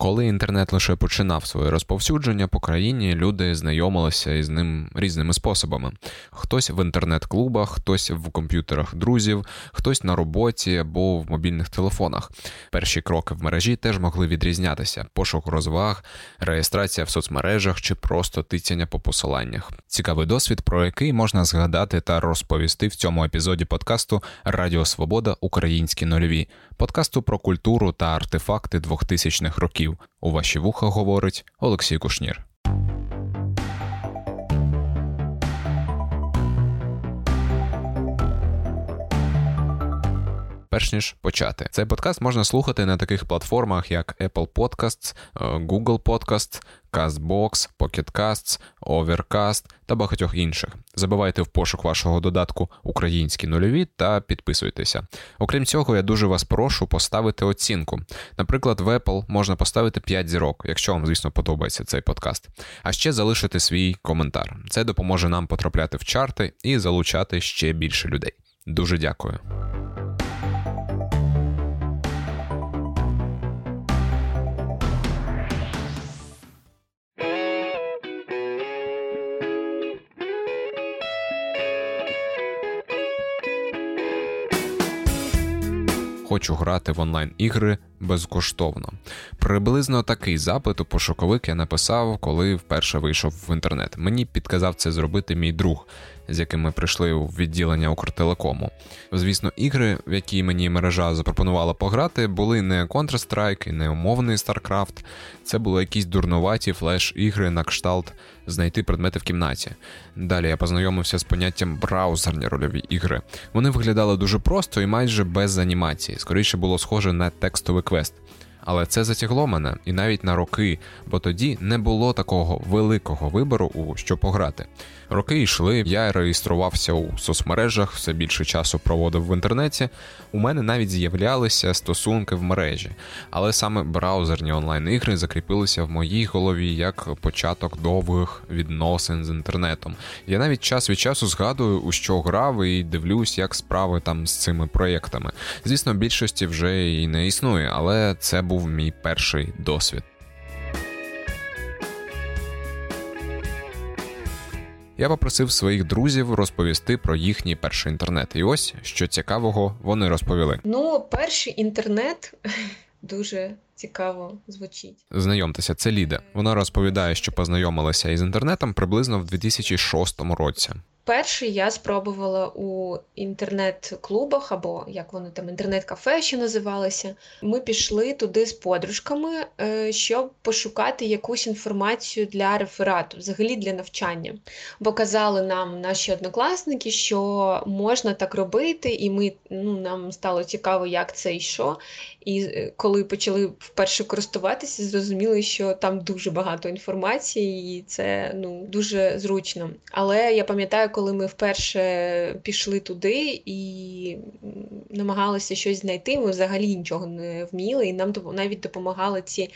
Коли інтернет лише починав своє розповсюдження по країні, люди знайомилися із ним різними способами: хтось в інтернет-клубах, хтось в комп'ютерах друзів, хтось на роботі або в мобільних телефонах. Перші кроки в мережі теж могли відрізнятися: пошук розваг, реєстрація в соцмережах чи просто тицяння по посиланнях. Цікавий досвід, про який можна згадати та розповісти в цьому епізоді подкасту Радіо Свобода Українські нульові, подкасту про культуру та артефакти 2000-х років. У ваші вуха говорить Олексій Кушнір. Перш ніж почати, цей подкаст можна слухати на таких платформах, як Apple Podcasts, е, Google Podcasts, CastBox, Pocket Casts, Overcast та багатьох інших. Забивайте в пошук вашого додатку українські нульові та підписуйтеся. Окрім цього, я дуже вас прошу поставити оцінку. Наприклад, в Apple можна поставити 5 зірок, якщо вам, звісно, подобається цей подкаст. А ще залишити свій коментар. Це допоможе нам потрапляти в чарти і залучати ще більше людей. Дуже дякую. Хочу грати в онлайн-ігри безкоштовно. Приблизно такий запит у пошуковик я написав, коли вперше вийшов в інтернет. Мені підказав це зробити мій друг, з яким ми прийшли у відділення Укртелекому. Звісно, ігри, в які мені мережа запропонувала пограти, були не Counter-Strike і не умовний StarCraft. Це були якісь дурнуваті флеш-ігри на кшталт знайти предмети в кімнаті. Далі я познайомився з поняттям браузерні рольові ігри. Вони виглядали дуже просто і майже без анімації. Скоріше було схоже на текстовий request. Але це затягло мене і навіть на роки, бо тоді не було такого великого вибору, у що пограти. Роки йшли, я реєструвався у соцмережах, все більше часу проводив в інтернеті. У мене навіть з'являлися стосунки в мережі, але саме браузерні онлайн-ігри закріпилися в моїй голові як початок довгих відносин з інтернетом. Я навіть час від часу згадую, у що грав, і дивлюсь, як справи там з цими проєктами. Звісно, більшості вже і не існує, але це був мій перший досвід. Я попросив своїх друзів розповісти про їхній перший інтернет. І ось що цікавого вони розповіли. Ну, перший інтернет дуже цікаво звучить. Знайомтеся, це Ліда. Вона розповідає, що познайомилася із інтернетом приблизно в 2006 році. Перший я спробувала у інтернет-клубах, або як вони там інтернет-кафе ще називалися. Ми пішли туди з подружками, е, щоб пошукати якусь інформацію для реферату, взагалі для навчання. Бо казали нам наші однокласники, що можна так робити, і ми ну, нам стало цікаво, як це і що. І е, коли почали вперше користуватися, зрозуміли, що там дуже багато інформації, і це ну, дуже зручно. Але я пам'ятаю, коли ми вперше пішли туди і намагалися щось знайти, ми взагалі нічого не вміли, і нам навіть допомагали ці.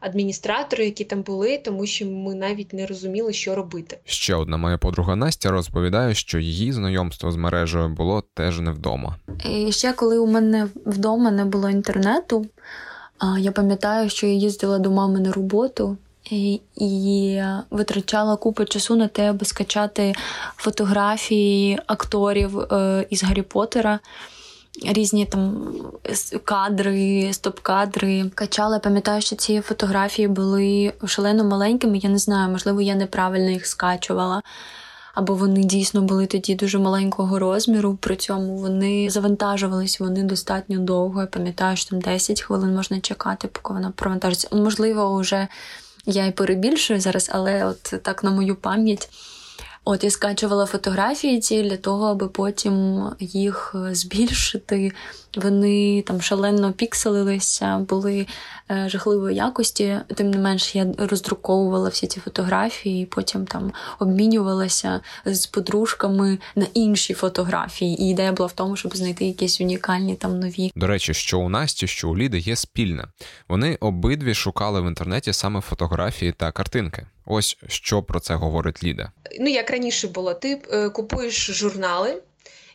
Адміністратори, які там були, тому що ми навіть не розуміли, що робити. Ще одна моя подруга Настя розповідає, що її знайомство з мережею було теж не вдома. І Ще коли у мене вдома не було інтернету, я пам'ятаю, що я їздила до мами на роботу, і витрачала купу часу на те, аби скачати фотографії акторів е, із Гаррі Поттера. Різні там кадри, стоп-кадри качала. Пам'ятаю, що ці фотографії були шалено маленькими. Я не знаю, можливо, я неправильно їх скачувала. Або вони дійсно були тоді дуже маленького розміру. При цьому вони завантажувались вони достатньо довго. Я пам'ятаю, що там 10 хвилин можна чекати, поки вона провантажиться. Можливо, вже я і перебільшую зараз, але от так на мою пам'ять. От я скачувала фотографії ці для того, аби потім їх збільшити. Вони там шалено пікселилися, були е, жахливої якості. Тим не менш, я роздруковувала всі ці фотографії, і потім там обмінювалася з подружками на інші фотографії. І ідея була в тому, щоб знайти якісь унікальні там нові. До речі, що у Насті, що у Ліди є спільне. Вони обидві шукали в інтернеті саме фотографії та картинки. Ось що про це говорить Ліда. Ну як раніше було, ти е, купуєш журнали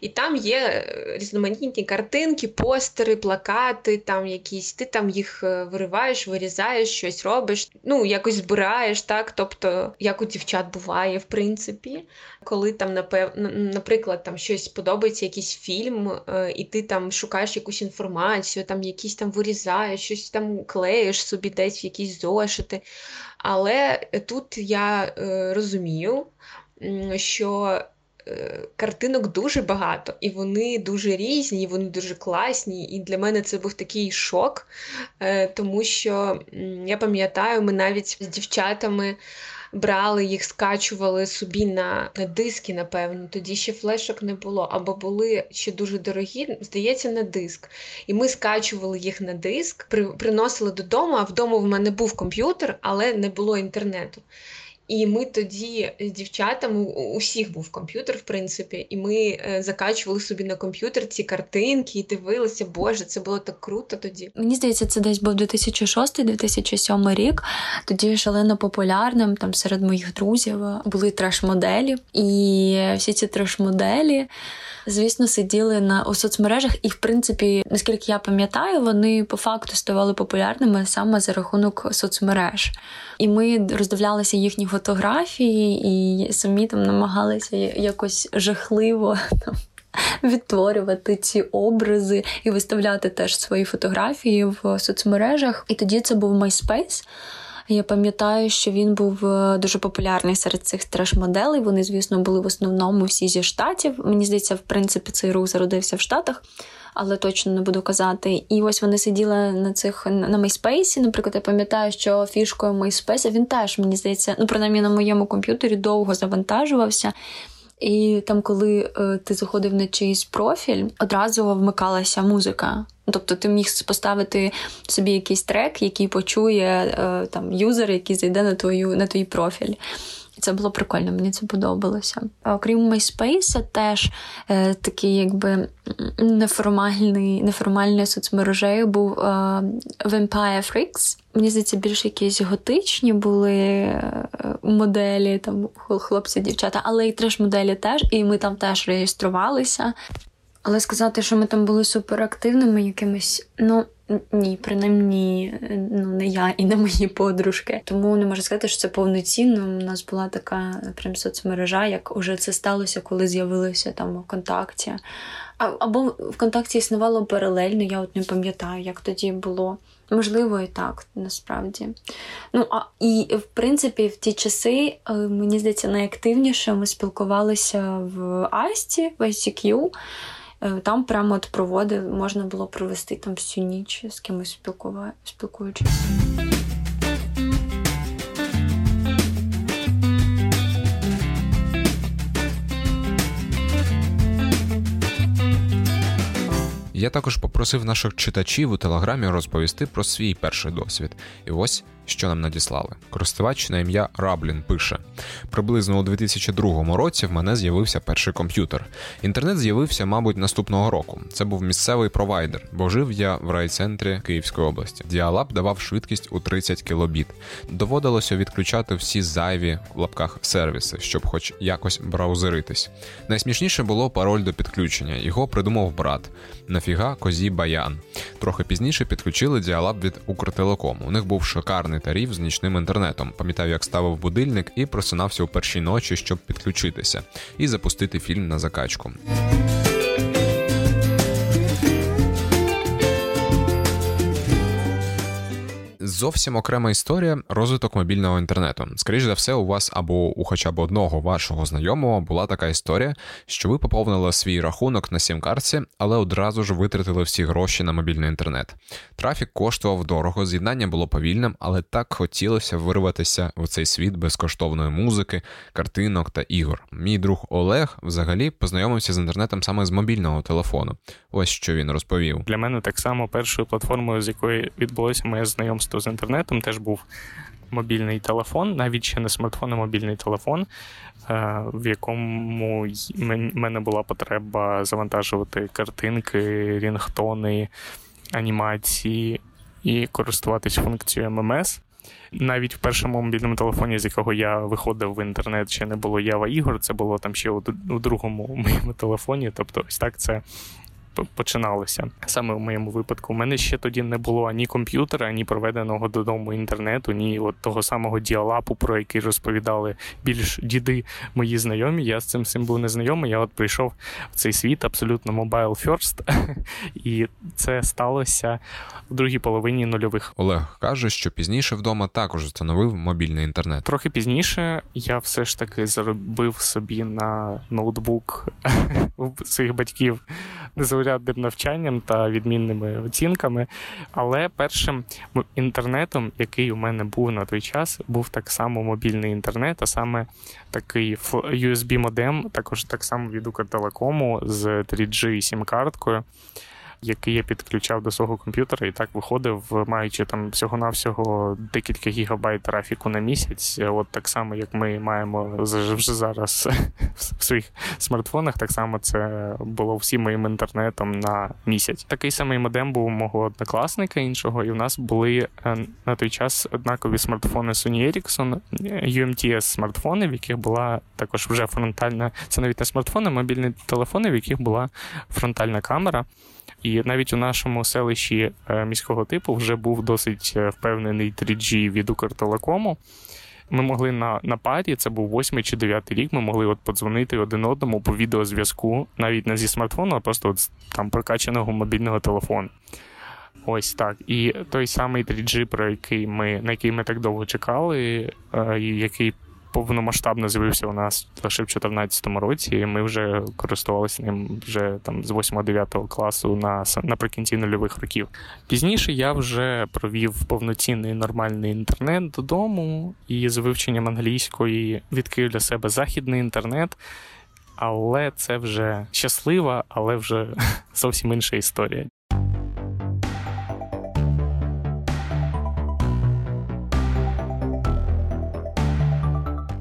І там є е, різноманітні картинки, постери, плакати, там якісь, ти там їх е, вириваєш, вирізаєш, щось робиш, ну, якось збираєш, так? Тобто, як у дівчат буває, в принципі, коли там, напев... наприклад, там щось подобається, якийсь фільм, е, і ти там шукаєш якусь інформацію, там якісь там вирізаєш, щось там клеїш собі десь в якісь зошити. Але тут я розумію, що Е, картинок дуже багато, і вони дуже різні, вони дуже класні. І для мене це був такий шок, е, тому що я пам'ятаю, ми навіть з дівчатами. Брали їх, скачували собі на на диски, напевно. Тоді ще флешок не було, або були ще дуже дорогі, здається, на диск. І ми скачували їх на диск, при, приносили додому, а вдома в мене був комп'ютер, але не було інтернету. І ми тоді з дівчатами, у всіх був комп'ютер, в принципі, і ми е, закачували собі на комп'ютер ці картинки і дивилися, Боже, це було так круто тоді. Мені здається, це десь був 2006-2007 рік. Тоді шалено популярним там серед моїх друзів були треш-моделі, і всі ці треш-моделі звісно, сиділи на у соцмережах, і, в принципі, наскільки я пам'ятаю, вони по факту ставали популярними саме за рахунок соцмереж. І ми роздивлялися їхні фотографії і самі там намагалися якось жахливо там. Відтворювати ці образи і виставляти теж свої фотографії в соцмережах. І тоді це був MySpace. Я пам'ятаю, що він був е, дуже популярний серед цих треш-моделей. Вони, звісно, були в основному всі зі штатів. Мені здається, в принципі, цей рух зародився в Штатах. Але точно не буду казати. І ось вони сиділи на цих на MySpace. Наприклад, я пам'ятаю, що фішкою MySpace він теж мені здається, ну принаймні на моєму комп'ютері довго завантажувався. І там, коли е, ти заходив на чийсь профіль, одразу вмикалася музика. Тобто ти міг поставити собі якийсь трек, який почує е, там юзер, який зайде на твою на твій профіль. Це було прикольно, мені це подобалося. Окрім MySpace, теж е, такий якби неформальний, неформальною соцмережею був е, Vampire Freaks. Мені здається, більш якісь готичні були е, моделі, там хлопці, дівчата, але і треш-моделі теж, і ми там теж реєструвалися. Але сказати, що ми там були суперактивними якимись, ну ні, принаймні ну, не я і не мої подружки. Тому не можу сказати, що це повноцінно. У нас була така прям соцмережа, як уже це сталося, коли з'явилося там ВКонтакті. А, або ВКонтакті існувало паралельно, я от не пам'ятаю, як тоді було. Можливо, і так, насправді. Ну, а і в принципі, в ті часи, е, мені здається, найактивніше ми спілкувалися в Асті, в ICQ. Е, там прямо от проводив, можна було провести там всю ніч з кимось спілкуючись. Я також попросив наших читачів у телеграмі розповісти про свій перший досвід. І ось що нам надіслали. Користувач на ім'я Раблін пише: приблизно у 2002 році в мене з'явився перший комп'ютер. Інтернет з'явився, мабуть, наступного року. Це був місцевий провайдер, бо жив я в райцентрі Київської області. Діалаб давав швидкість у 30 кілобіт. Доводилося відключати всі зайві в лапках сервіси, щоб хоч якось браузеритись. Найсмішніше було пароль до підключення. Його придумав брат. Нафіга козі баян. Трохи пізніше підключили діалаб від Укртелеком. У них був шикарний тариф з нічним інтернетом. Пам'ятаю, як ставив будильник і просинався у першій ночі, щоб підключитися і запустити фільм на закачку. Зовсім окрема історія розвиток мобільного інтернету. Скоріше за все, у вас або у хоча б одного вашого знайомого була така історія, що ви поповнили свій рахунок на сім-картці, але одразу ж витратили всі гроші на мобільний інтернет. Трафік коштував дорого, з'єднання було повільним, але так хотілося вирватися в цей світ безкоштовної музики, картинок та ігор. Мій друг Олег взагалі познайомився з інтернетом саме з мобільного телефону. Ось що він розповів. Для мене так само першою платформою, з якої відбулося моє знайомство з інтернетом, теж був мобільний телефон, навіть ще не смартфон, а мобільний телефон, е, в якому в мене була потреба завантажувати картинки, рінгтони, анімації і користуватись функцією ММС. Навіть в першому мобільному телефоні, з якого я виходив в інтернет, ще не було Ява ігор. Це було там ще у, у другому моєму телефоні. Тобто, ось так це починалося. Саме в моєму випадку. У мене ще тоді не було ані комп'ютера, ані проведеного додому інтернету, ні от того самого діалапу, про який розповідали більш діди мої знайомі. Я з цим всім був незнайомий. Я от прийшов в цей світ абсолютно mobile first, і це сталося в другій половині нульових. Олег каже, що пізніше вдома також встановив мобільний інтернет. Трохи пізніше я все ж таки заробив собі на ноутбук своїх батьків незаурядним навчанням та відмінними оцінками. Але першим інтернетом, який у мене був на той час, був так само мобільний інтернет, а саме такий USB-модем, також так само від Укртелекому з 3G сім-карткою який я підключав до свого комп'ютера, і так виходив, маючи там всього-навсього декілька гігабайт трафіку на місяць. От так само, як ми маємо вже зараз в своїх смартфонах, так само це було всім моїм інтернетом на місяць. Такий самий модем був у мого однокласника іншого, і в нас були е, на той час однакові смартфони Sony Ericsson, UMTS смартфони, в яких була також вже фронтальна, це навіть не смартфони, а мобільні телефони, в яких була фронтальна камера. І навіть у нашому селищі е, міського типу вже був досить е, впевнений 3G від Укртелекому. Ми могли на на парі, це був восьмий чи дев'ятий рік. Ми могли от подзвонити один одному по відеозв'язку, навіть не зі смартфону, а просто от там прокачаного мобільного телефону. Ось так. І той самий 3G, про який ми на який ми так довго чекали, е, який повномасштабно з'явився у нас лише в 2014 році. і Ми вже користувалися ним вже там з 8-9 класу на наприкінці нульових років. Пізніше я вже провів повноцінний нормальний інтернет додому і з вивченням англійської відкрив для себе західний інтернет. Але це вже щаслива, але вже зовсім інша історія.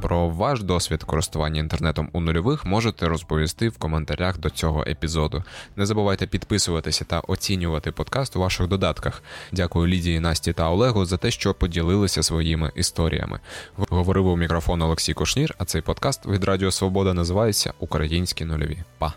Про ваш досвід користування інтернетом у нульових можете розповісти в коментарях до цього епізоду. Не забувайте підписуватися та оцінювати подкаст у ваших додатках. Дякую Лідії, Насті та Олегу за те, що поділилися своїми історіями. Говорив у мікрофон Олексій Кошнір, а цей подкаст від Радіо Свобода називається Українські нульові. Па!